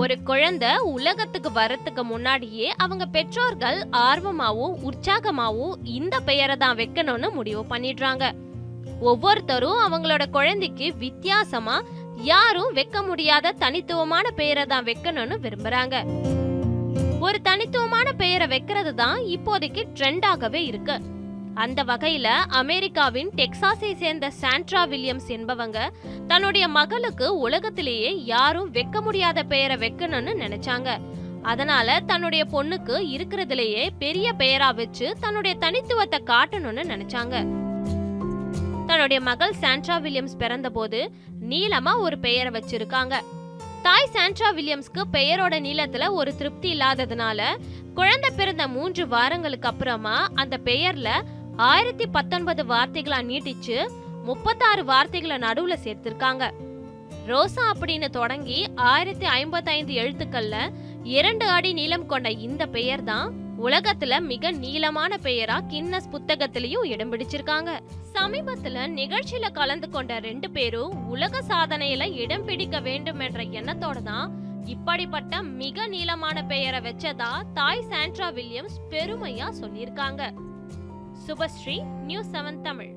ஒரு குழந்தை உலகத்துக்கு வரத்துக்கு முன்னாடியே அவங்க பெற்றோர்கள் ஆர்வமாவும் உற்சாகமாவும் இந்த பெயரை தான் வைக்கணும்னு முடிவு பண்ணிடுறாங்க. ஒவ்வொருத்தரும் அவங்களோட குழந்தைக்கு வித்தியாசமா யாரும் வைக்க முடியாத தனித்துவமான பெயரை தான் வைக்கணும்னு விரும்புறாங்க. ஒரு தனித்துவமான பெயரை வைக்கிறது தான் இப்போதைக்கு ட்ரெண்டாகவே இருக்கு. அந்த வகையில அமெரிக்காவின் டெக்சாஸை சேர்ந்த சாண்ட்ரா வில்லியம்ஸ் என்பவங்க தன்னுடைய மகளுக்கு உலகத்திலேயே யாரும் வைக்க முடியாத பெயரை வைக்கணும்னு நினைச்சாங்க. அதனால தன்னுடைய பொண்ணுக்கு இருக்கிறதுலேயே பெரிய பெயரா வச்சு தன்னுடைய தனித்துவத்தை காட்டணும்னு நினைச்சாங்க. தன்னுடைய மகள் சாண்ட்ரா வில்லியம்ஸ் பிறந்தபோது நீளமா ஒரு பெயரை வச்சிருக்காங்க. தாய் சாண்ட்ரா வில்லியம்ஸ்க்கு பெயரோட நீளத்துல ஒரு திருப்தி இல்லாததுனால குழந்தை பிறந்த மூன்று வாரங்களுக்கு அப்புறமா அந்த பெயர்ல ஆயிரத்தி பத்தொன்பது வார்த்தைகளா நீட்டிச்சு முப்பத்தாறு வார்த்தைகளை நடுவுல சேர்த்திருக்காங்க. ரோசா அப்படின்னு தொடங்கி ஆயிரத்தி ஐம்பத்தைந்து எழுத்துக்கள்ல இரண்டு அடி நீளம் கொண்ட இந்த பெயர் தான் உலகத்துல மிக நீளமான பெயரா கின்னஸ் புத்தகத்திலயும் இடம் பிடிச்சிருக்காங்க. சமீபத்துல நிகழ்ச்சியில கலந்து கொண்ட ரெண்டு பேரும் உலக சாதனையில இடம் பிடிக்க வேண்டும் என்ற எண்ணத்தோட தான் இப்படிப்பட்ட மிக நீளமான பெயரை வச்சதா தாய் சாண்ட்ரா வில்லியம்ஸ் பெருமையா சொல்லியிருக்காங்க. Subashree news seven Tamil